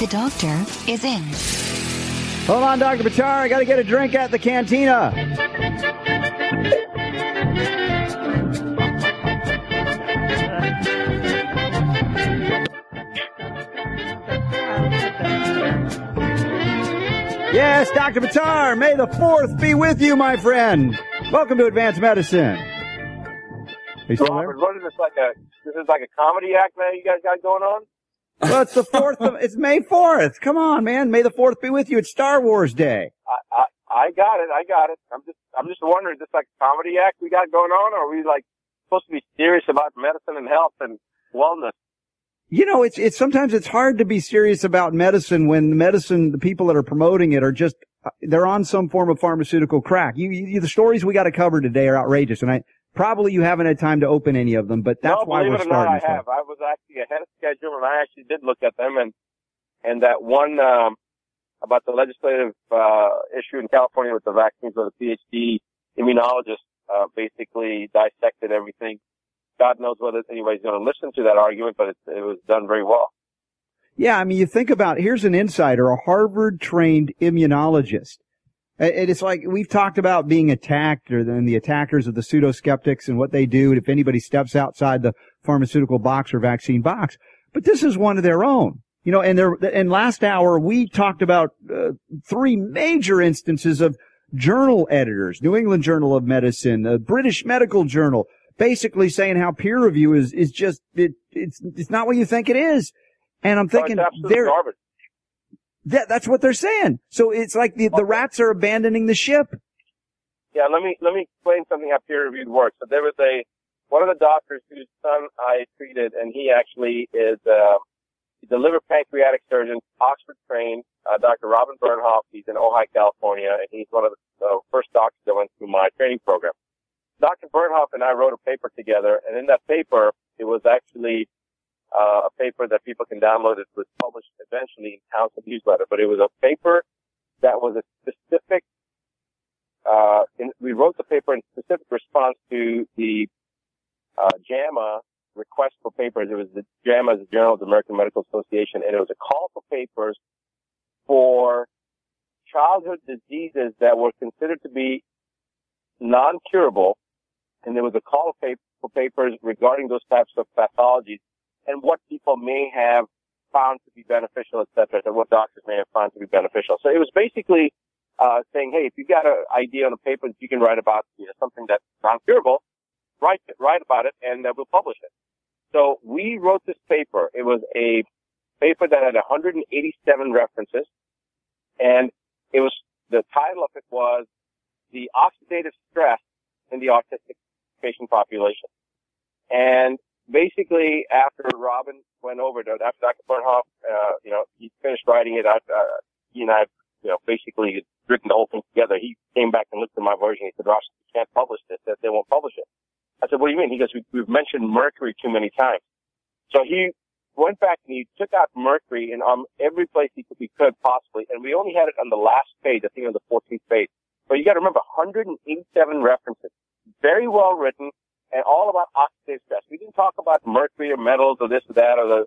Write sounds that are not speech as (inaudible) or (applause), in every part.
The doctor is in. Hold on, Dr. Buttar. I got to get a drink at the cantina. Yes, Dr. Buttar, may the 4th be with you, my friend. Welcome to Advanced Medicine. Are you still there? What is this like a this is like a comedy act now you guys got going on? Well, it's the 4th. Of, it's May 4th. Come on, man. May the 4th be with you. It's Star Wars Day. I, I I got it, I got it. I'm just I'm just wondering, is this like a comedy act we got going on, or are we like supposed to be serious about medicine and health and wellness? You know, it's, it's sometimes it's hard to be serious about medicine when the medicine, the people that are promoting it are just, uh, they're on some form of pharmaceutical crack. You, you the stories we got to cover today are outrageous and I, probably you haven't had time to open any of them, but that's no, why we're or not, starting. I have. I was actually ahead of schedule, and I actually did look at them, and and that one um, about the legislative uh, issue in California with the vaccines, where the PhD immunologist uh, basically dissected everything. God knows whether anybody's going to listen to that argument, but it, it was done very well. Yeah, I mean, you think about, here's an insider, a Harvard trained immunologist. And it's like, we've talked about being attacked or then the attackers of the pseudo skeptics and what they do if anybody steps outside the pharmaceutical box or vaccine box. But this is one of their own. You know, and there, and last hour we talked about uh, three major instances of journal editors, New England Journal of Medicine, the British Medical Journal, basically saying how peer review is, is just, it, it's, it's not what you think it is. And I'm thinking, it's they're, garbage. That, that's what they're saying. So it's like the, the rats are abandoning the ship. Yeah, let me let me explain something how peer reviewed works. So there was a one of the doctors whose son I treated, and he actually is uh, he's a liver pancreatic surgeon, Oxford trained, uh, Dr. Robin Bernhoff. He's in Ojai, California, and he's one of the uh, first doctors that went through my training program. Dr. Bernhoff and I wrote a paper together, and in that paper, it was actually uh, a paper that people can download. It was published eventually in Townsend Letter, but it was a paper that was a specific. Uh, in, we wrote the paper in specific response to the uh, JAMA request for papers. It was the JAMA, the Journal of the American Medical Association, and it was a call for papers for childhood diseases that were considered to be non-curable, and there was a call for papers regarding those types of pathologies and what people may have found to be beneficial, et cetera, and what doctors may have found to be beneficial. So it was basically uh, saying, hey, if you've got an idea on a paper that you can write about you know, something that's non-curable, write it, write about it, and uh, we'll publish it. So we wrote this paper. It was a paper that had 187 references, and it was the title of it was the oxidative stress in the autistic patient population. And basically, after Robin went over it, after Dr. Bernhoff, uh, you know, he finished writing it, I, uh, he and I, you know, basically written the whole thing together. He came back and looked at my version. He said, Ross, you can't publish this. That they won't publish it. I said, what do you mean? He goes, we, we've mentioned mercury too many times. So he went back and he took out mercury in um, every place he could, we could possibly, and we only had it on the last page, I think on the 14th page. But you got to remember, 187 references, very well written, and all about oxidative stress. We didn't talk about mercury or metals or this or that or the,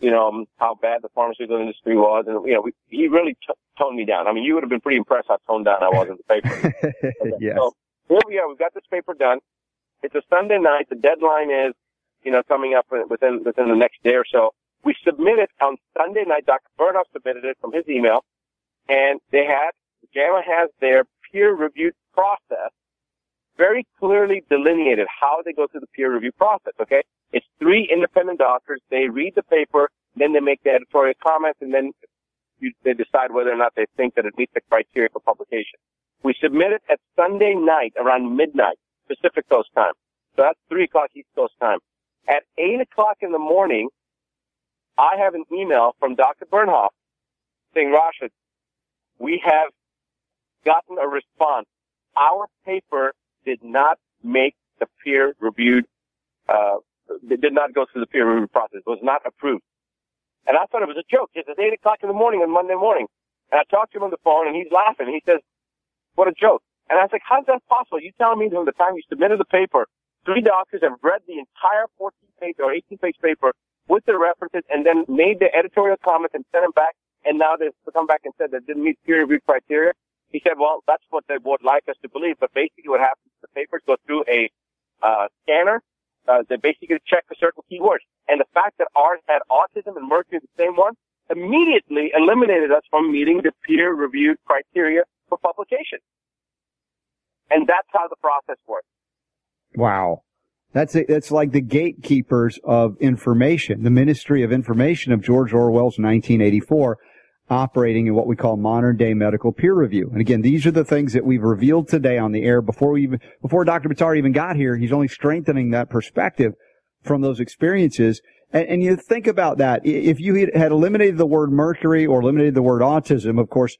you know, um, how bad the pharmaceutical industry was, and you know, we, he really t- toned me down. I mean, you would have been pretty impressed how toned down I was in the paper. (laughs) Okay, yes. So here we are. We've got this paper done. It's a Sunday night. The deadline is, you know, coming up within within the next day or so. We submitted on Sunday night. Dr. Bernhoff submitted it from his email, and they had JAMA has their peer reviewed process very clearly delineated how they go through the peer review process. Okay, it's three independent doctors. They read the paper, then they make the editorial comments, and then you, they decide whether or not they think that it meets the criteria for publication. We submit it at Sunday night around midnight Pacific Coast time. So that's three o'clock East Coast time. At 8 o'clock in the morning, I have an email from Dr. Bernhoff saying, Rashid, we have gotten a response. Our paper did not make the peer reviewed, uh, did not go through the peer review process. Was not approved. And I thought it was a joke. It's 8 o'clock in the morning on Monday morning. And I talked to him on the phone and he's laughing. He says, what a joke. And I was like, how's that possible? You telling me from the time you submitted the paper, three doctors have read the entire 14 page or 18 page paper with the references and then made the editorial comments and sent them back. And now they've come back and said that didn't meet peer review criteria. He said, well, that's what they would like us to believe. But basically what happens is the papers go through a, uh, scanner. Uh, they basically check for certain keywords. And the fact that ours had autism and Mercury the same one immediately eliminated us from meeting the peer reviewed criteria for publication. And that's how the process works. Wow. That's it. That's like the gatekeepers of information, the Ministry of Information of George Orwell's 1984, operating in what we call modern day medical peer review. And again, these are the things that we've revealed today on the air before we even, before Dr. Buttar even got here. He's only strengthening that perspective from those experiences. And, and you think about that. If you had eliminated the word mercury or eliminated the word autism, of course,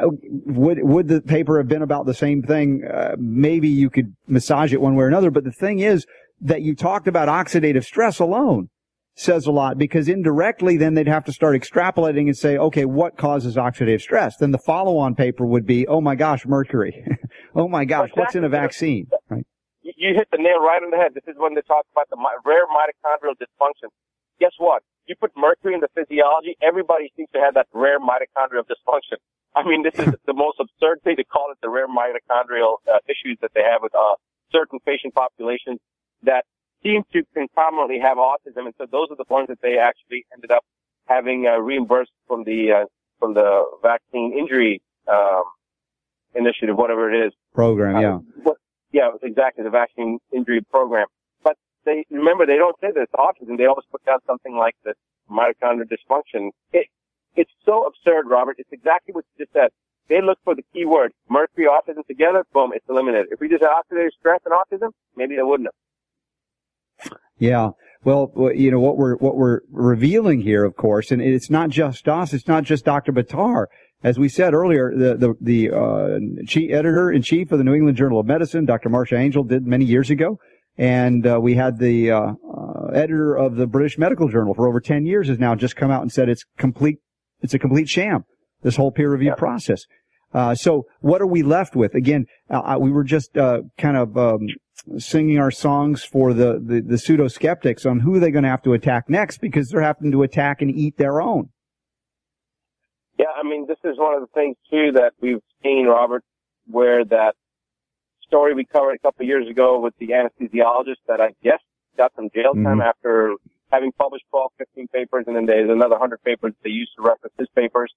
uh, would would the paper have been about the same thing? Uh, maybe you could massage it one way or another. But the thing is that you talked about oxidative stress alone says a lot because indirectly then they'd have to start extrapolating and say, okay, what causes oxidative stress? Then the follow-on paper would be, oh my gosh, mercury. (laughs) oh my gosh, exactly. what's in a vaccine? Right. You hit the nail right on the head. This is when they talk about the rare mitochondrial dysfunction. Guess what? You put mercury in the physiology, everybody seems to have that rare mitochondrial dysfunction. I mean, this is (laughs) the most absurd thing to call it the rare mitochondrial uh, issues that they have with uh, certain patient populations that seem to concomitantly have autism, and so those are the ones that they actually ended up having uh, reimbursed from the uh, from the vaccine injury um, initiative, whatever it is program. Uh, yeah, what, yeah, exactly the vaccine injury program. But they remember they don't say that it's autism; they always put down something like the mitochondrial dysfunction. It, it's so absurd, Robert. It's exactly what you just said. They look for the key word, mercury, autism together, boom, it's eliminated. If we just had oxidative stress and autism, maybe they wouldn't have. Yeah. Well, you know, what we're, what we're revealing here, of course, and it's not just us, it's not just Dr. Buttar. As we said earlier, the, the, the, uh, chief editor in chief of the New England Journal of Medicine, Dr. Marcia Angell, did many years ago. And, uh, we had the, uh, uh, editor of the British Medical Journal for over 10 years has now just come out and said it's complete it's a complete sham, this whole peer review yeah. process. Uh, so what are we left with? Again, uh, we were just, uh, kind of, um, singing our songs for the, the, the pseudo skeptics on who they're going to have to attack next because they're having to attack and eat their own. Yeah, I mean, this is one of the things too that we've seen, Robert, where that story we covered a couple of years ago with the anesthesiologist that I guess got some jail time mm-hmm. after having published 12, 15 papers, and then there's another 100 papers they used to reference his papers.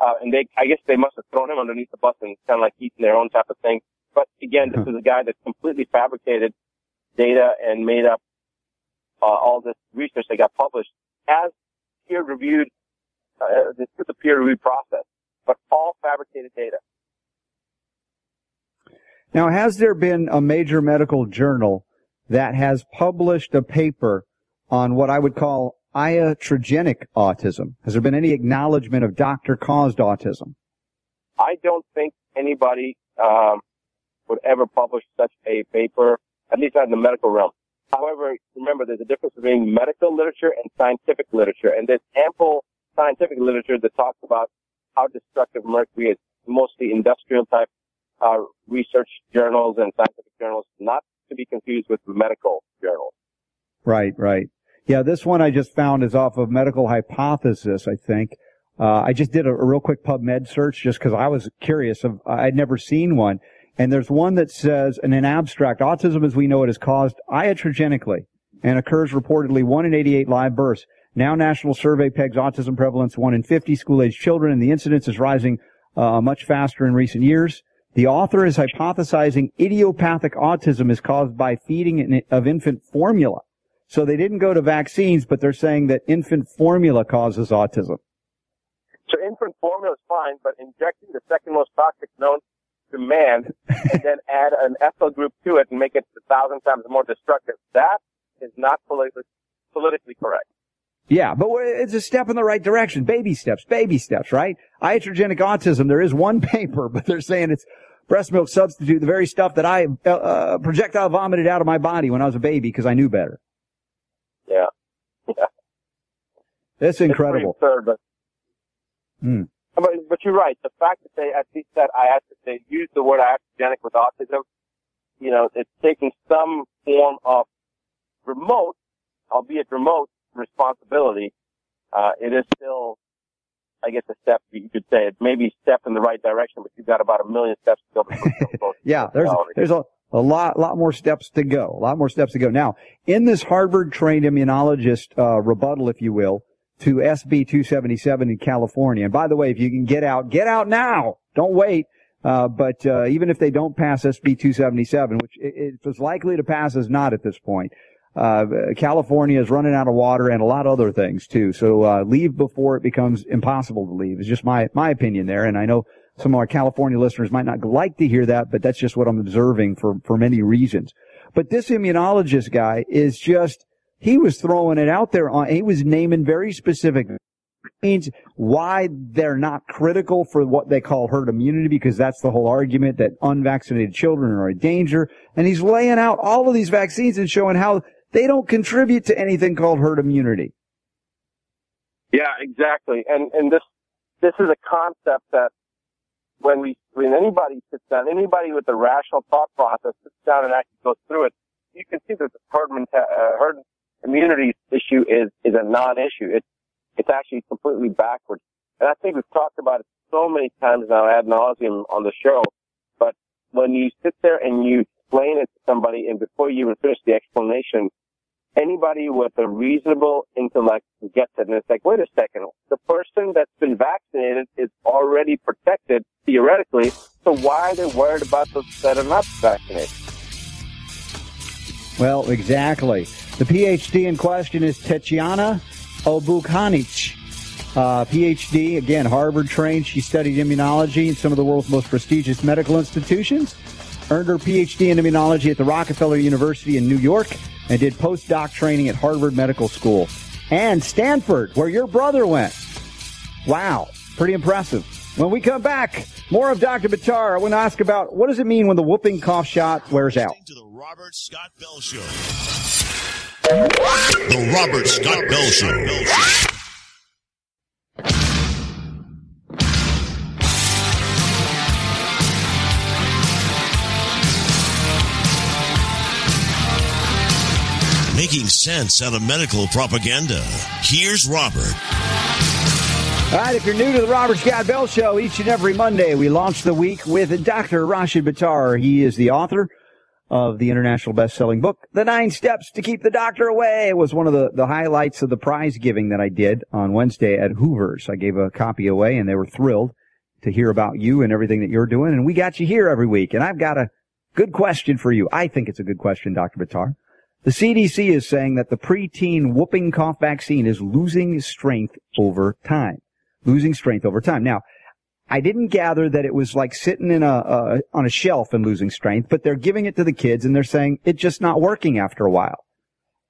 Uh, and they, I guess they must have thrown him underneath the bus and kind of like eating their own type of thing. But again, this is a guy that completely fabricated data and made up uh, all this research that got published as peer reviewed, uh, this is the peer review process, but all fabricated data. Now, has there been a major medical journal that has published a paper on what I would call iatrogenic autism? Has there been any acknowledgement of doctor-caused autism? I don't think anybody um, would ever publish such a paper, at least not in the medical realm. However, remember there's a difference between medical literature and scientific literature, and there's ample scientific literature that talks about how destructive mercury is, mostly industrial type uh, research journals and scientific journals, not to be confused with medical journals. Right, right. Yeah, this one I just found is off of Medical Hypothesis, I think. Uh, I just did a, a, real quick PubMed search just because I was curious. Of I'd never seen one, and there's one that says in an abstract, autism as we know it is caused iatrogenically and occurs reportedly one in 88 live births. Now, national survey pegs autism prevalence one in 50 school-age children, and the incidence is rising uh, much faster in recent years. The author is hypothesizing idiopathic autism is caused by feeding of infant formula. So they didn't go to vaccines, but they're saying that infant formula causes autism. So infant formula is fine, but injecting the second most toxic known to man and then (laughs) add an ethyl group to it and make it a thousand times more destructive, that is not politically politically correct. Yeah, but it's a step in the right direction. Baby steps, baby steps, right? Iatrogenic autism, there is one (laughs) paper, but they're saying it's breast milk substitute, the very stuff that I uh, uh, projectile vomited out of my body when I was a baby because I knew better. Yeah. Yeah. (laughs) That's incredible. Absurd, but, Hmm. but but you're right. The fact that they at least that I have to say use the word iatrogenic with autism, you know, it's taking some form of remote, albeit remote, responsibility. Uh, it is still, I guess, a step. You could say it may be a step in the right direction, but you've got about a million steps to go. before you (laughs) come Yeah, there's there's a, a lot lot more steps to go. A lot more steps to go. Now, in this Harvard trained immunologist uh, rebuttal, if you will, to SB 277 in California. And by the way, if you can get out, get out now. Don't wait. Uh, but uh, even if they don't pass SB 277, which it, likely to pass as not at this point, uh, California is running out of water and a lot of other things too. So uh, leave before it becomes impossible to leave. It's just my my opinion there, and I know some of our California listeners might not like to hear that, but that's just what I'm observing for for many reasons. But this immunologist guy is just he was throwing it out there on he was naming very specific means why they're not critical for what they call herd immunity because that's the whole argument that unvaccinated children are a danger and he's laying out all of these vaccines and showing how they don't contribute to anything called herd immunity Yeah, exactly. And and this this is a concept that when we when anybody sits down, anybody with a rational thought process sits down and actually goes through it, you can see that the herd, menta- uh, herd immunity issue is is a non-issue. It's it's actually completely backwards. And I think we've talked about it so many times now ad nauseum on the show. But when you sit there and you explain it to somebody, and before you even finish the explanation, anybody with a reasonable intellect gets it. And it's like, wait a second, the person that's been vaccinated is already protected theoretically. So why are they worried about those that are not vaccinated? well exactly the phd in question is Tetyana Obukhanych uh, PhD, again, Harvard trained. She studied immunology in some of the world's most prestigious medical institutions. Earned her PhD in immunology at the Rockefeller University in New York and did postdoc training at Harvard Medical School and Stanford, where your brother went. Wow, pretty impressive. When we come back, more of Dr. Buttar. I want to ask about what does it mean when the whooping cough shot wears out? To the Robert Scott Bell Show. The Robert Scott Bell Show. Making sense out of medical propaganda. Here's Robert. All right, if you're new to the Robert Scott Bell Show, each and every Monday we launch the week with Dr. Rashid Buttar. He is the author of the international best-selling book, The Nine Steps to Keep the Doctor Away. It was one of the, the highlights of the prize giving that I did on Wednesday at Hoover's. I gave a copy away and they were thrilled to hear about you and everything that you're doing. And we got you here every week. And I've got a good question for you. I think it's a good question, Dr. Buttar. The CDC is saying that the preteen whooping cough vaccine is losing strength over time. Losing strength over time. Now, I didn't gather that it was like sitting in a, uh, on a shelf and losing strength, but they're giving it to the kids and they're saying it's just not working after a while.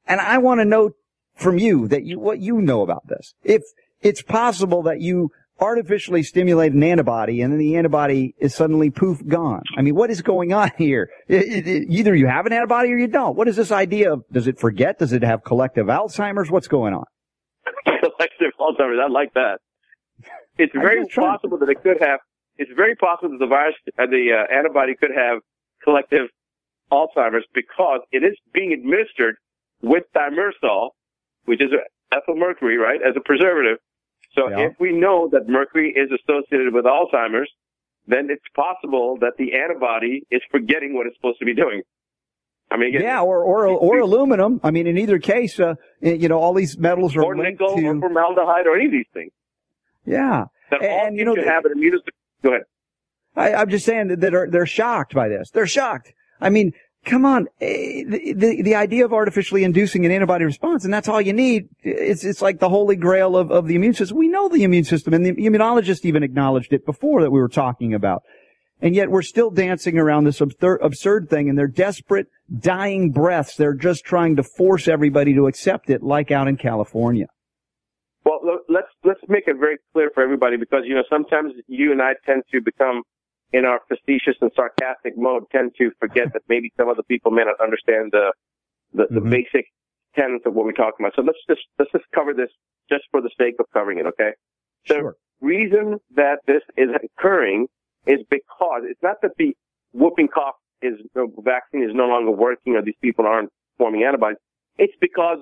And I want to know from you that you, what you know about this. If it's possible that you artificially stimulate an antibody and then the antibody is suddenly poof gone. I mean, what is going on (laughs) here? It- it- it- either you have an antibody or you don't. What is this idea of, does it forget? Does it have collective Alzheimer's? What's going on? (laughs) collective Alzheimer's. I like that. It's very possible that it could have. It's very possible that the virus, uh, the uh, antibody, could have collective Alzheimer's because it is being administered with thimerosal, which is ethyl mercury, right, as a preservative. So Yeah. if we know that mercury is associated with Alzheimer's, then it's possible that the antibody is forgetting what it's supposed to be doing. I mean, again, Yeah, or, or, or aluminum. I mean, in either case, uh, you know, all these metals are or linked nickel, to, or formaldehyde, or any of these things. Yeah. That all And, you know, the- have an. Go ahead. I, I'm just saying that, that are, they're shocked by this. They're shocked. I mean, come on. eh, The, the, the idea of artificially inducing an antibody response, and that's all you need. It's, it's like the holy grail of, of the immune system. We know the immune system, and the immunologist even acknowledged it before that we were talking about. And yet we're still dancing around this absurd, absurd thing and they're desperate, dying breaths. They're just trying to force everybody to accept it like out in California. Well, let's let's make it very clear for everybody because you know sometimes you and I tend to become in our facetious and sarcastic mode tend to forget that maybe some other people may not understand the the, the Mhm. basic tenets of what we're talking about. So let's just let's just cover this just for the sake of covering it, okay? The Sure. reason that this is occurring is because it's not that the whooping cough is the vaccine is no longer working or these people aren't forming antibodies. It's because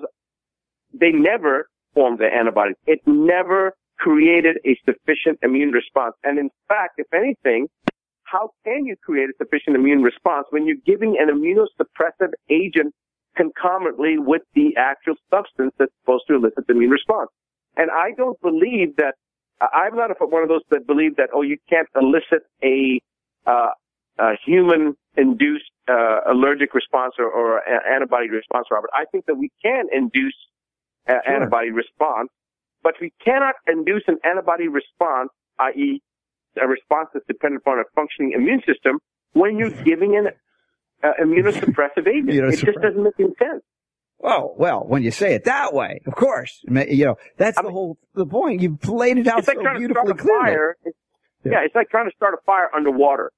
they never formed the antibodies. It never created a sufficient immune response. And in fact, if anything, how can you create a sufficient immune response when you're giving an immunosuppressive agent concomitantly with the actual substance that's supposed to elicit the immune response? And I don't believe that, I'm not one of those that believe that, oh, you can't elicit a, uh, a human induced, uh, allergic response or, or antibody response, Robert. I think that we can induce uh, Sure. antibody response, but we cannot induce an antibody response, i.e., a response that's dependent upon a functioning immune system, when you're giving an uh, immunosuppressive agent. It just doesn't make any sense. Oh, well, when you say it that way, of course, you know, that's the whole, the point. You've laid it out It's like so trying to beautifully start a clearly. fire. It's, Yeah. yeah. it's like trying to start a fire underwater.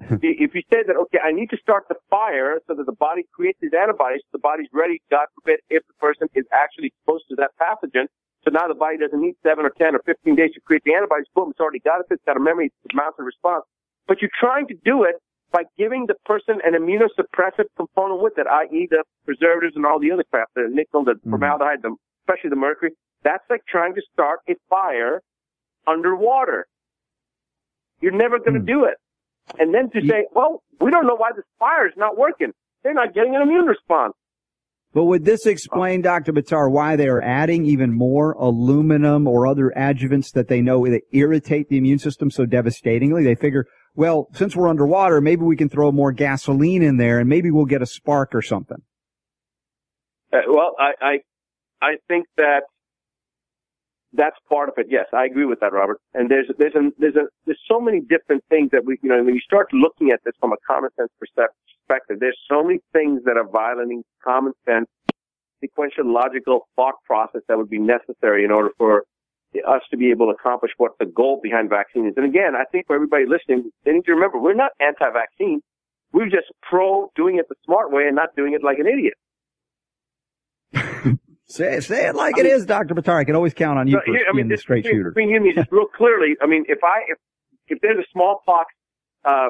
(laughs) if you say that, okay, I need to start the fire so that the body creates these antibodies, so the body's ready, God forbid, if the person is actually exposed to that pathogen. So now the body doesn't need seven or 10 or 15 days to create the antibodies. Boom, it's already got it. It's got a memory. It mounts a response. But you're trying to do it by giving the person an immunosuppressive component with it, i.e. the preservatives and all the other crap, the nickel, the mm-hmm. formaldehyde, the, especially the mercury. That's like trying to start a fire underwater. You're never going to mm. do it. And then to say, well, we don't know why this fire is not working. They're not getting an immune response. But would this explain, Dr. Buttar, why they are adding even more aluminum or other adjuvants that they know that irritate the immune system so devastatingly? They figure, well, since we're underwater, maybe we can throw more gasoline in there and maybe we'll get a spark or something. Uh, well, I, I, I think that that's part of it. Yes, I agree with that, Robert. And there's, there's, a, there's a, there's so many different things that we, you know, when you start looking at this from a common sense perspective, there's so many things that are violating common sense, sequential logical thought process that would be necessary in order for us to be able to accomplish what the goal behind vaccine is. And again, I think for everybody listening, they need to remember we're not anti-vaccine. We're just pro doing it the smart way and not doing it like an idiot. (laughs) Say, say it like it is, Dr. Buttar. I can always count on you for here- I being mean, the straight between, shooter. Between you and me, just real clearly, I mean, if I if if there's a smallpox, uh,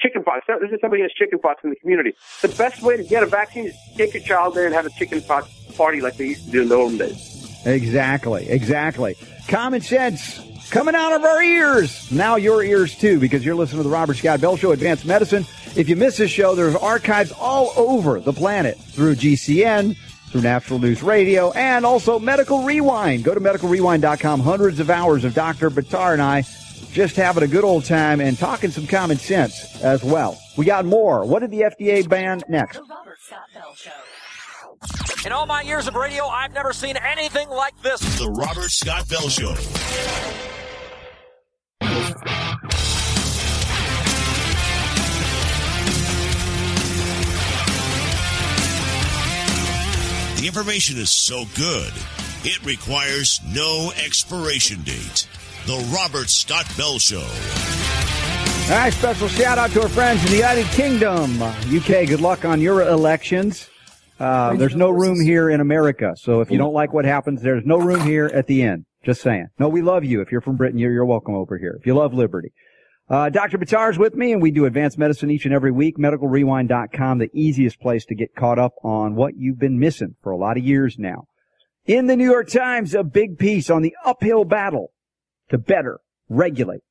chicken pox, there's somebody has chicken pox in the community. The best way to get a vaccine is take your child there and have a chicken pox party like they used to do in the olden days. Exactly, exactly. Common sense coming out of our ears. Now your ears too, because you're listening to the Robert Scott Bell Show, Advanced Medicine. If you miss this show, there's archives all over the planet through GCN, through Natural News Radio, and also Medical Rewind. Go to medicalrewind.com. Hundreds of hours of Dr. Buttar and I just having a good old time and talking some common sense as well. We got more. What did the FDA ban next? The Robert Scott Bell Show. In all my years of radio, I've never seen anything like this. The Robert Scott Bell Show. The information is so good, it requires no expiration date. The Robert Scott Bell Show. All right, special shout out to our friends in the United Kingdom. UK, good luck on your elections. Uh, there's no room here in America, so if you don't like what happens, there's no room here at the end. Just saying. No, we love you. If you're from Britain, you're, you're welcome over here. If you love liberty. Uh, Dr. Buttar is with me, and we do advanced medicine each and every week. MedicalRewind.com, the easiest place to get caught up on what you've been missing for a lot of years now. In the New York Times, a big piece on the uphill battle to better regulate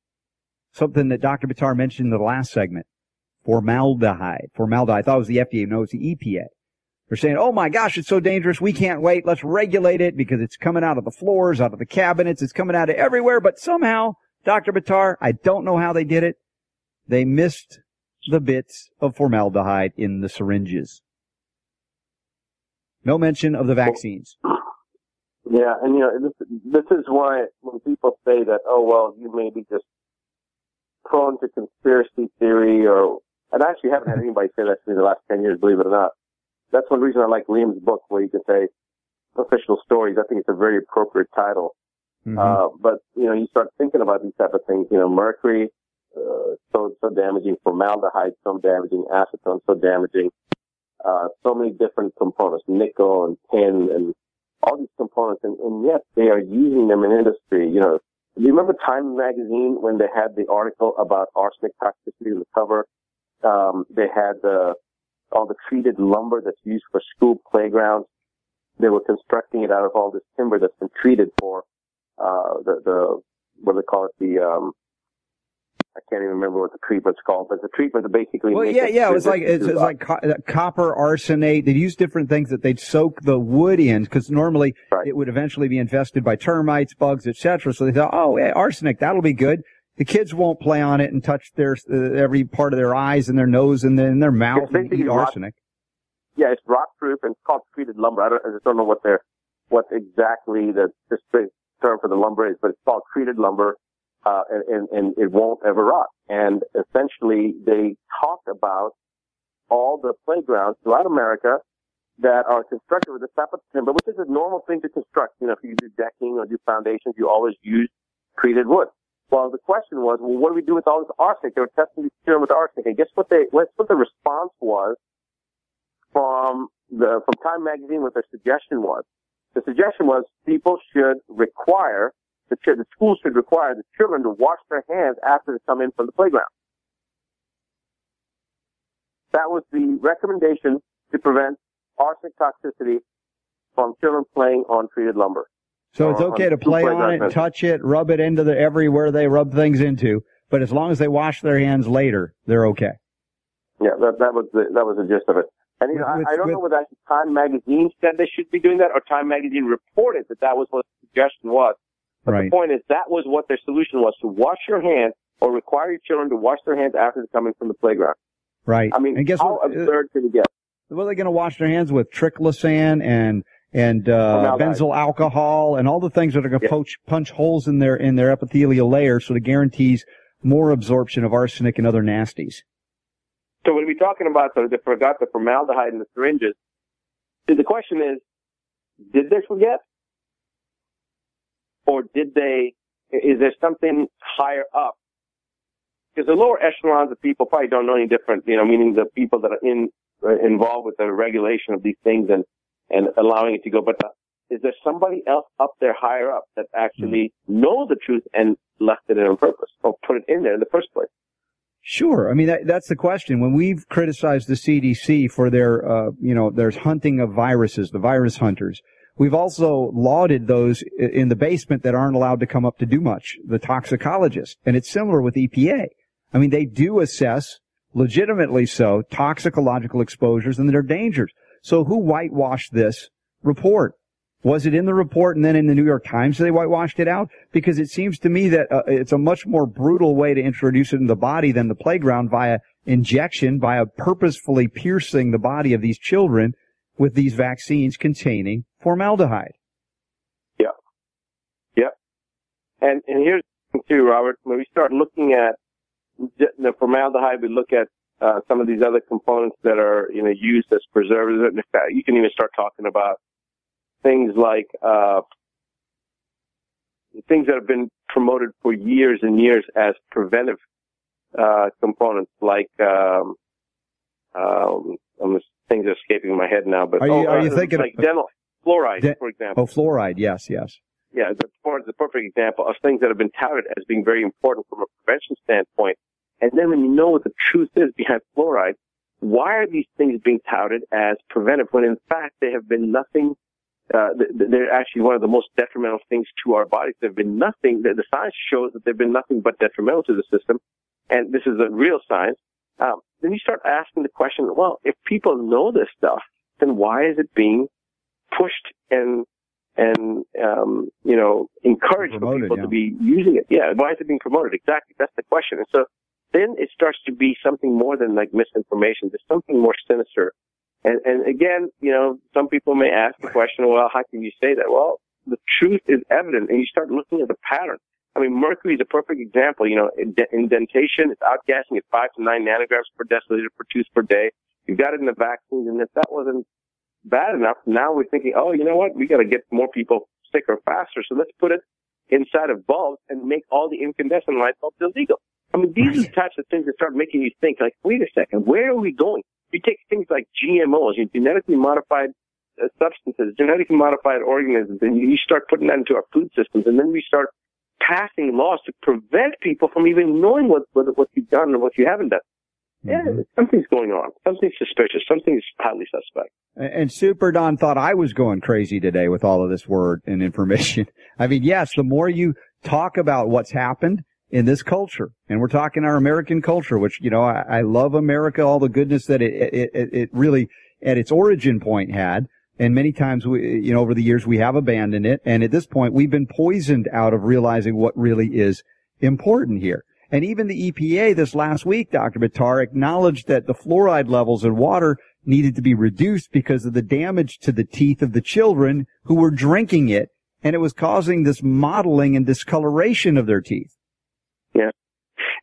something that Dr. Buttar mentioned in the last segment. Formaldehyde. Formaldehyde. I thought it was the FDA. No, it's the EPA. They're saying, oh my gosh, it's so dangerous. We can't wait. Let's regulate it because it's coming out of the floors, out of the cabinets. It's coming out of everywhere. But somehow, Dr. Buttar, I don't know how they did it. They missed the bits of formaldehyde in the syringes. No mention of the vaccines. Yeah, and you know this this is why when people say that, oh well, you may be just prone to conspiracy theory or, and I actually haven't had (laughs) anybody say that to me in the last 10 years, believe it or not. That's one reason I like Liam's book where you can say official stories. I think it's a very appropriate title. Mhm. Uh, but, you know, you start thinking about these type of things, you know, mercury, uh, so, so damaging, formaldehyde, so damaging, acetone, so damaging, uh, so many different components, nickel and tin and all these components, and, and yet they are using them in industry. You know, do you remember Time magazine when they had the article about arsenic toxicity in the cover? Um, they had the, all the treated lumber that's used for school playgrounds. They were constructing it out of all this timber that's been treated for, uh, the, the, what do they call it? The, um, I can't even remember what the treatment's called, but the treatment that basically Well, yeah, it yeah. It was like it's, it's uh, like co- uh, copper arsenate. They'd use different things that they'd soak the wood in because normally it would eventually be infested by termites, bugs, etc. So they thought, oh, yeah, arsenic, that'll be good. The kids won't play on it and touch their uh, every part of their eyes and their nose and then their mouth and basically eat rot- arsenic. yeah, it's rot proof and it's called treated lumber. I, don't, I just don't know what they're what exactly the specific term for the lumber is, but it's called treated lumber, uh, and, and, it won't ever rot. And essentially, they talk about all the playgrounds throughout America that are constructed with this type of timber, which is a normal thing to construct. You know, if you do decking or do foundations, you always use treated wood. Well, the question was, well, what do we do with all this arsenic? They were testing the serum with arsenic, and guess what? They guess what the response was from the from Time Magazine. What their suggestion was, the suggestion was people should require the ch- the schools should require the children to wash their hands after they come in from the playground. That was the recommendation to prevent arsenic toxicity from children playing on treated lumber. So it's okay on to play on it, touch it, rub it into the everywhere they rub things into. But as long as they wash their hands later, they're okay. Yeah, that, that was the, that was the gist of it. And you know, With- I, I don't with- know whether Time Magazine said they should be doing that or Time Magazine reported that that was what the suggestion was. But Right. the point is that was what their solution was to wash your hands or require your children to wash their hands after they're coming from the playground. Right. I mean, and guess how what? absurd can you get? What are they going to wash their hands with? Triclosan and and uh, benzyl alcohol and all the things that are going to punch punch holes in their in their epithelial layer, so it guarantees more absorption of arsenic and other nasties. So when we're talking about the, they forgot the formaldehyde in the syringes, the question is, did they forget? Or did they, is there something higher up? Because the lower echelons of people probably don't know any different, you know, meaning the people that are in, uh, involved with the regulation of these things and, and allowing it to go. But uh, is there somebody else up there higher up that actually know the truth and left it in on purpose or put it in there in the first place? Sure. I mean, that, that's the question. When we've criticized the CDC for their, uh, you know, their hunting of viruses, the virus hunters, we've also lauded those in the basement that aren't allowed to come up to do much, the toxicologists. And it's similar with EPA. I mean, they do assess, legitimately so, toxicological exposures and their dangers. So who whitewashed this report? Was it in the report and then in the New York Times they whitewashed it out? Because it seems to me that uh, it's a much more brutal way to introduce it in the body than the playground via injection, via purposefully piercing the body of these children with these vaccines containing formaldehyde. Yeah. Yep. And and here's the thing too, Robert. When we start looking at the formaldehyde, we look at uh, some of these other components that are you know used as preservatives. In fact, you can even start talking about things like uh, things that have been promoted for years and years as preventive uh, components, like um, um, things are escaping my head now. But Are you- oh, are you uh, thinking like of- dental fluoride, De- for example? Oh, fluoride. Yes, yes. yeah, the fluoride is a perfect example of things that have been touted as being very important from a prevention standpoint. And then when you know what the truth is behind fluoride, why are these things being touted as preventive when in fact they have been nothing, uh, th- th- they're actually one of the most detrimental things to our bodies. They've been nothing, the, the science shows that they've been nothing but detrimental to the system. And this is a real science. Um, then you start asking the question, well, if people know this stuff, then why is it being pushed and and um, you know encouraged for Promoted, people yeah. to be using it. Yeah, why is it being promoted? Exactly, that's the question. And so then it starts to be something more than like misinformation. There's something more sinister. And and again, you know, some people may ask the question, well, how can you say that? Well, the truth is evident, and you start looking at the pattern. I mean, mercury is a perfect example. You know, indentation, it's outgassing at five to nine nanograms per deciliter per tooth per day. You've got it in the vaccines, and if that wasn't bad enough, now we're thinking, oh, you know what? We got to get more people sicker faster, so let's put it inside of bulbs and make all the incandescent light bulbs illegal. I mean, these are the types of things that start making you think, like, wait a second, where are we going? You take things like GMOs, you genetically modified uh, substances, genetically modified organisms, and you start putting that into our food systems, and then we start passing laws to prevent people from even knowing what what, what you've done and what you haven't done. Mm-hmm. Yeah, something's going on. Something's suspicious. Something's highly suspect. And Super Don thought I was going crazy today with all of this word and information. (laughs) I mean, yes, the more you talk about what's happened in this culture, and we're talking our American culture, which, you know, I, I love America, all the goodness that it, it, it, it really at its origin point had. And many times we, you know, over the years we have abandoned it. And at this point we've been poisoned out of realizing what really is important here. And even the EPA this last week, Dr. Buttar acknowledged that the fluoride levels in water needed to be reduced because of the damage to the teeth of the children who were drinking it. And it was causing this mottling and discoloration of their teeth. Yeah.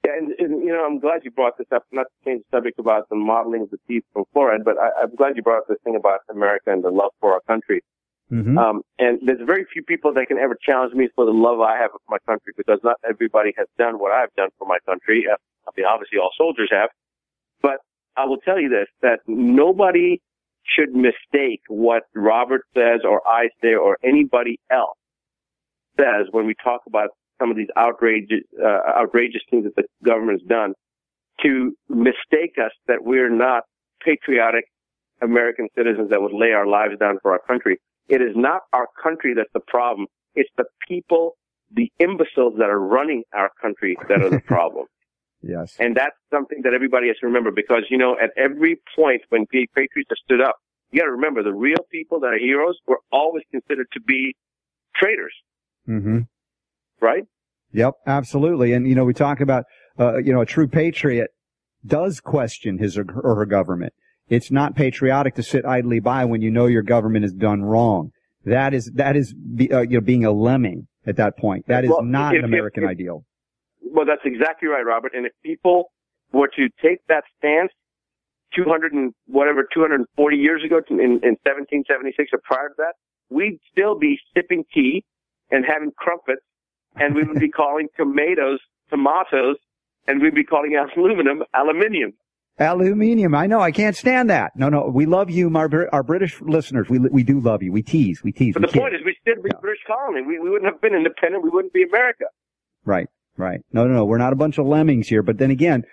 Yeah, and, and, you know, I'm glad you brought this up, not to change the subject about the modeling of the teeth from fluoride, but I, I'm glad you brought up this thing about America and the love for our country. Mm-hmm. Um, and there's very few people that can ever challenge me for the love I have for my country because not everybody has done what I've done for my country. Uh, I mean, obviously all soldiers have, but I will tell you this, that nobody should mistake what Robert says or I say or anybody else says when we talk about some of these outrageous, uh, outrageous things that the government has done to mistake us that we're not patriotic American citizens that would lay our lives down for our country. It is not our country that's the problem. It's the people, the imbeciles that are running our country that are the (laughs) problem. yes. And that's something that everybody has to remember because, you know, at every point when patriots have stood up, you gotta remember the real people that are heroes were always considered to be traitors. Mm-hmm. Right? Yep, absolutely. And, you know, we talk about, uh, you know, a true patriot does question his or her government. It's not patriotic to sit idly by when you know your government has done wrong. That is that is be, uh, you know being a lemming at that point. That is well, not if, an American if, if, ideal. Well, that's exactly right, Robert. And if people were to take that stance 200 and whatever 240 years ago in, in 1776 or prior to that, we'd still be sipping tea and having crumpets, and we would be (laughs) calling tomatoes tomatoes, and we'd be calling aluminum aluminium. Aluminium. I know. I can't stand that. No, no. We love you, our, our British listeners. We we do love you. We tease. We tease. But we the kid. point is, we still be yeah. British colony. We we wouldn't have been independent. We wouldn't be America. Right. Right. No, no, no. We're not a bunch of lemmings here. But then again,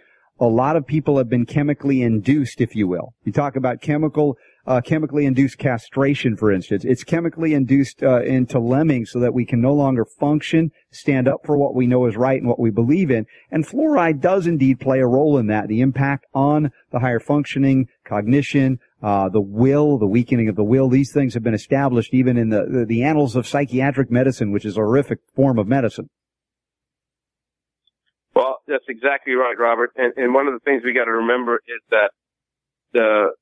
a lot of people have been chemically induced, if you will. You talk about chemical uh, chemically induced castration, for instance. It's chemically induced uh, into lemmings so that we can no longer function, stand up for what we know is right and what we believe in. And fluoride does indeed play a role in that. The impact on the higher functioning, cognition, uh, the will, the weakening of the will. These things have been established even in the, the, the annals of psychiatric medicine, which is a horrific form of medicine. Well, that's exactly right, Robert. And, and one of the things we got to remember is that the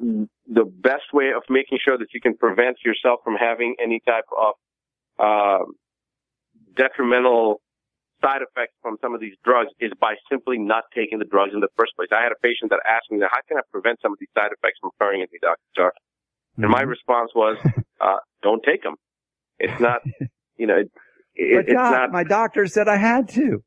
the best way of making sure that you can prevent yourself from having any type of uh, detrimental side effects from some of these drugs is by simply not taking the drugs in the first place. I had a patient that asked me, "How can I prevent some of these side effects from occurring in me, Doctor Starr?" Mm-hmm. And my mm-hmm. response was, (laughs) uh, "Don't take them. It's not, you know, it, it, it's doc, not." My doctor said I had to.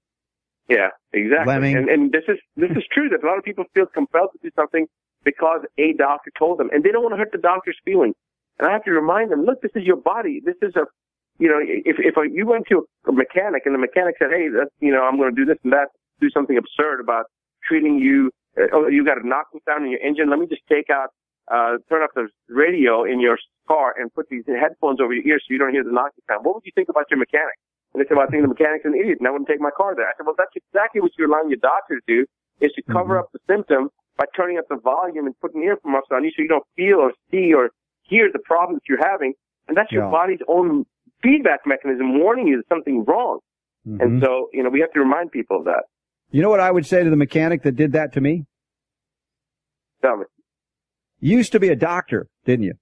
Yeah, exactly. And, and this is this is true that a lot of people feel compelled to do something because a doctor told them, and they don't want to hurt the doctor's feelings. And I have to remind them, look, this is your body. This is a, you know, if if you went to a mechanic and the mechanic said, hey, that's, you know, I'm going to do this and that, do something absurd about treating you, uh, oh, you got a knocking sound in your engine. Let me just take out, uh, turn off the radio in your car and put these headphones over your ears so you don't hear the knocking sound. What would you think about your mechanic? And they said, well, I think the mechanic's an idiot and I wouldn't take my car there. I said, well, that's exactly what you're allowing your doctor to do is to cover mm-hmm. up the symptom by turning up the volume and putting ear muffs on you so you don't feel or see or hear the problems you're having. And that's your body's own feedback mechanism warning you that something's wrong. Mhm. And so, you know, we have to remind people of that. You know what I would say to the mechanic that did that to me? Tell me. You used to be a doctor, didn't you?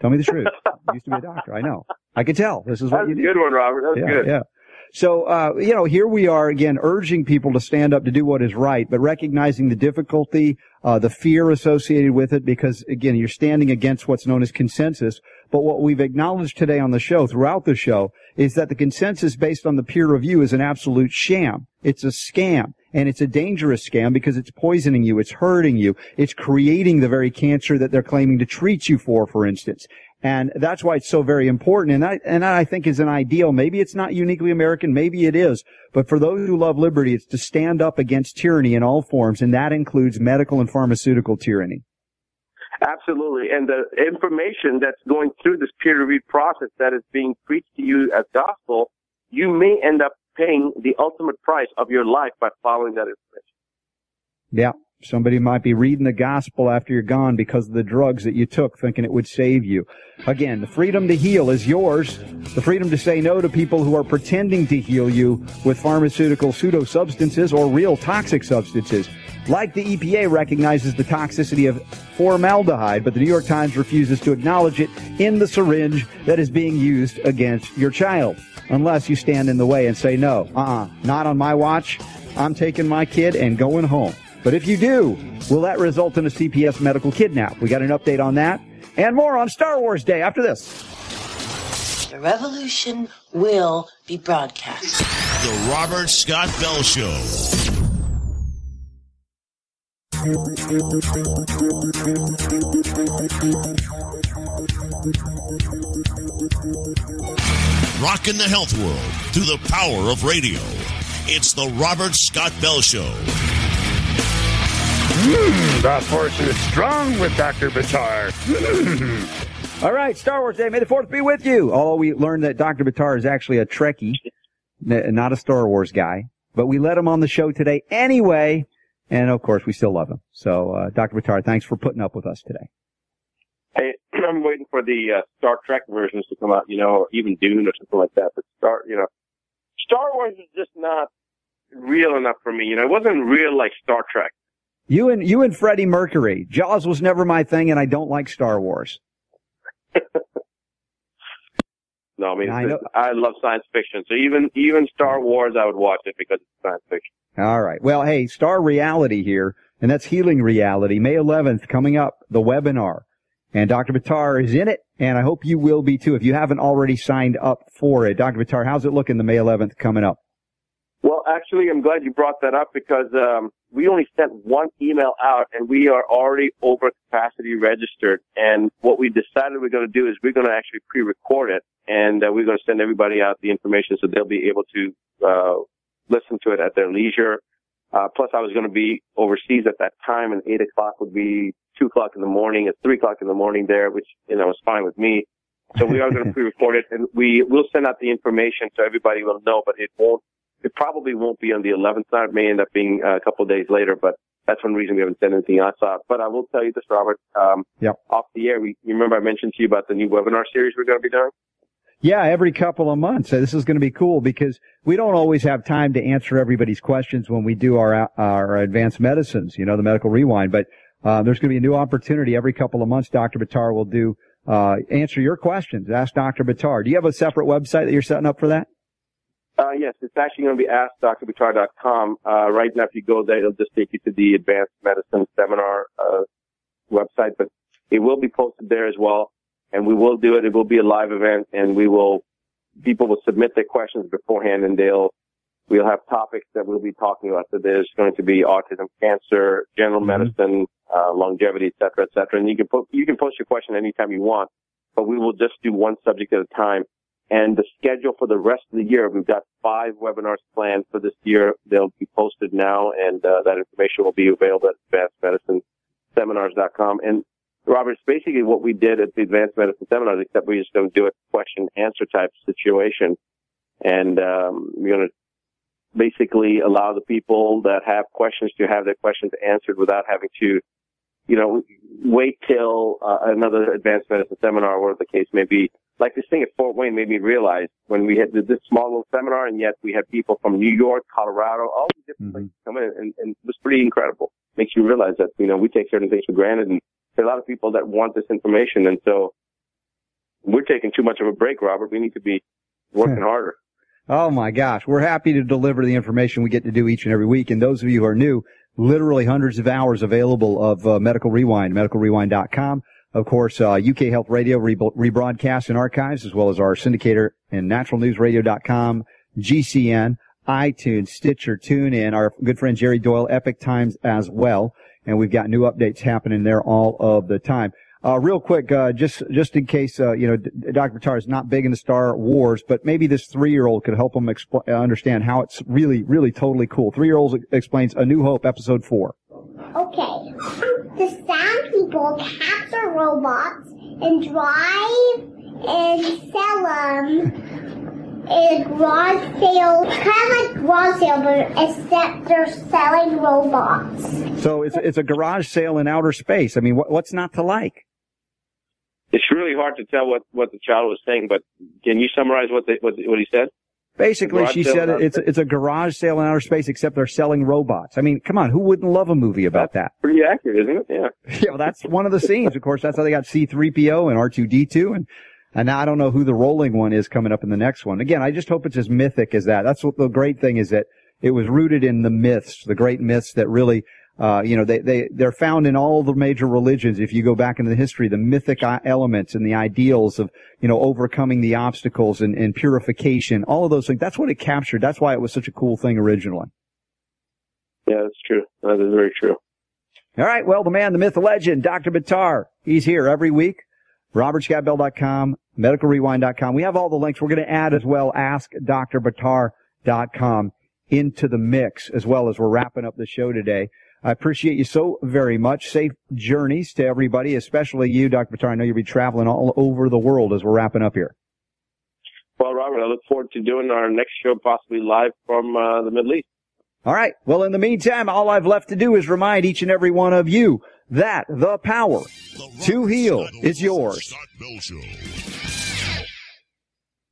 Tell me the truth. you used to be a doctor. I know. I could tell. This is what That's you a did. good one, Robert. That's yeah, good. yeah. So, uh, you know, here we are again urging people to stand up to do what is right, but recognizing the difficulty, uh, the fear associated with it, because again, you're standing against what's known as consensus. But what we've acknowledged today on the show, throughout the show, is that the consensus based on the peer review is an absolute sham. It's a scam. And it's a dangerous scam because it's poisoning you. It's hurting you. It's creating the very cancer that they're claiming to treat you for, for instance. And that's why it's so very important. And that, and that I think is an ideal. Maybe it's not uniquely American. Maybe it is. But for those who love liberty, it's to stand up against tyranny in all forms. And that includes medical and pharmaceutical tyranny. Absolutely. And the information that's going through this peer reviewed process that is being preached to you as gospel, you may end up paying the ultimate price of your life by following that information. Yeah. Somebody might be reading the gospel after you're gone because of the drugs that you took thinking it would save you. Again, the freedom to heal is yours. The freedom to say no to people who are pretending to heal you with pharmaceutical pseudo substances or real toxic substances. Like the EPA recognizes the toxicity of formaldehyde, but the New York Times refuses to acknowledge it in the syringe that is being used against your child. Unless you stand in the way and say, no, uh-uh, not on my watch. I'm taking my kid and going home. But if you do, will that result in a CPS medical kidnap? We got an update on that and more on Star Wars Day after this. The revolution will be broadcast. The Robert Scott Bell Show. Rocking the health world through the power of radio. It's the Robert Scott Bell Show. Mm, the force is strong with Dr. Buttar. All right, Star Wars Day. May the fourth be with you. Although we learned that Dr. Buttar is actually a Trekkie, not a Star Wars guy. But we let him on the show today anyway. And of course, we still love him. So, uh, Dr. Buttar, thanks for putting up with us today. Hey, (clears throat) I'm waiting for the uh, Star Trek versions to come out, you know, or even Dune or something like that. But Star, you know, Star Wars is just not real enough for me. You know, it wasn't real like Star Trek. You and you and Freddie Mercury. Jaws was never my thing, and I don't like Star Wars. No, I mean, I know- I love science fiction. So even even Star Wars, I would watch it because it's science fiction. All right. Well, hey, Star Reality here, and that's Healing Reality, May 11th, coming up, the webinar. And Dr. Buttar is in it, and I hope you will be too if you haven't already signed up for it. Dr. Buttar, how's it looking the May 11th coming up? Well, actually, I'm glad you brought that up because um, we only sent one email out, and we are already over capacity registered. And what we decided we're going to do is we're going to actually pre-record it, and uh, we're going to send everybody out the information so they'll be able to uh, listen to it at their leisure. Uh, plus, I was going to be overseas at that time, and eight o'clock would be two o'clock in the morning. It's three o'clock in the morning there, which you know is fine with me. So we are going (laughs) to pre-record it, and we will send out the information so everybody will know. But it won't. It probably won't be on the 11th. Now it may end up being uh, a couple of days later, but that's one reason we haven't sent anything else out. But I will tell you this, Robert. Um, Yep. Off the air, we you remember I mentioned to you about the new webinar series we're going to be doing. Yeah, every couple of months. So this is going to be cool because we don't always have time to answer everybody's questions when we do our our advanced medicines, you know, the medical rewind. But uh, there's going to be a new opportunity every couple of months. Dr. Buttar will do uh, answer your questions. Ask Dr. Buttar. Do you have a separate website that you're setting up for that? Uh, yes, it's actually going to be askdrbuttar.com. Uh, right now, if you go there, it'll just take you to the Advanced Medicine Seminar uh, website, but it will be posted there as well. And we will do it. It will be a live event, and we will people will submit their questions beforehand, and they'll we'll have topics that we'll be talking about. So there's going to be autism, cancer, general medicine, uh, longevity, et cetera, et cetera. And you can put you can post your question anytime you want, but we will just do one subject at a time. And the schedule for the rest of the year, we've got five webinars planned for this year. They'll be posted now, and uh, that information will be available at advancedmedicineseminars.com. And Robert, it's basically what we did at the Advanced Medicine Seminars, except we're just going to do a question answer type situation, and um, we're going to basically allow the people that have questions to have their questions answered without having to, you know, wait till uh, another Advanced Medicine Seminar, whatever the case may be like this thing at Fort Wayne made me realize when we had this small little seminar and yet we had people from New York, Colorado, all these different places come in and, and it was pretty incredible. Makes you realize that, you know, we take certain things for granted and there are a lot of people that want this information and so we're taking too much of a break, Robert. We need to be working (laughs) harder. Oh my gosh. We're happy to deliver the information we get to do each and every week. And those of you who are new, literally hundreds of hours available of uh, Medical Rewind, medicalrewind.com. Of course, uh, UK Health Radio re- rebroadcast and archives, as well as our syndicator and naturalnewsradio.com, GCN, iTunes, Stitcher, TuneIn, our good friend Jerry Doyle, Epoch Times as well. And we've got new updates happening there all of the time. Uh, real quick, uh, just, just in case, uh, you know, D- Dr. Buttar is not big into Star Wars, but maybe this three-year-old could help him expl- understand how it's really, really totally cool. Three-year-old explains A New Hope, episode four. Okay. The sound people capture robots and drive and sell them in garage sale, kind of like garage sale, but except they're selling robots. So it's, it's a garage sale in outer space. I mean, what, what's not to like? It's really hard to tell what, what the child was saying, but can you summarize what the, what, what he said? Basically, Garage she said it's it's a garage sale in outer space, except they're selling robots. I mean, come on, who wouldn't love a movie about that? Pretty accurate, isn't it? Yeah. (laughs) Yeah, well, that's one of the scenes. Of course, that's how they got C-3PO and R2-D2 and, and now I don't know who the rolling one is coming up in the next one. Again, I just hope it's as mythic as that. That's what the great thing is that it was rooted in the myths, the great myths that really, uh, you know, they, they, they're found in all the major religions. If you go back into the history, the mythic elements and the ideals of, you know, overcoming the obstacles and, and purification, all of those things. That's what it captured. That's why it was such a cool thing originally. Yeah, that's true. That is very true. All right. Well, the man, the myth, the legend, Dr. Buttar. He's here every week. RobertScottBell.com, MedicalRewind.com. We have all the links. We're going to add as well AskDrButtar.com into the mix as well as we're wrapping up the show today. I appreciate you so very much. Safe journeys to everybody, especially you, Dr. Buttar. I know you'll be traveling all over the world as we're wrapping up here. Well, Robert, I look forward to doing our next show possibly live from uh, the Middle East. All right. Well, in the meantime, all I've left to do is remind each and every one of you that the power to heal is yours. Scott Bell Show.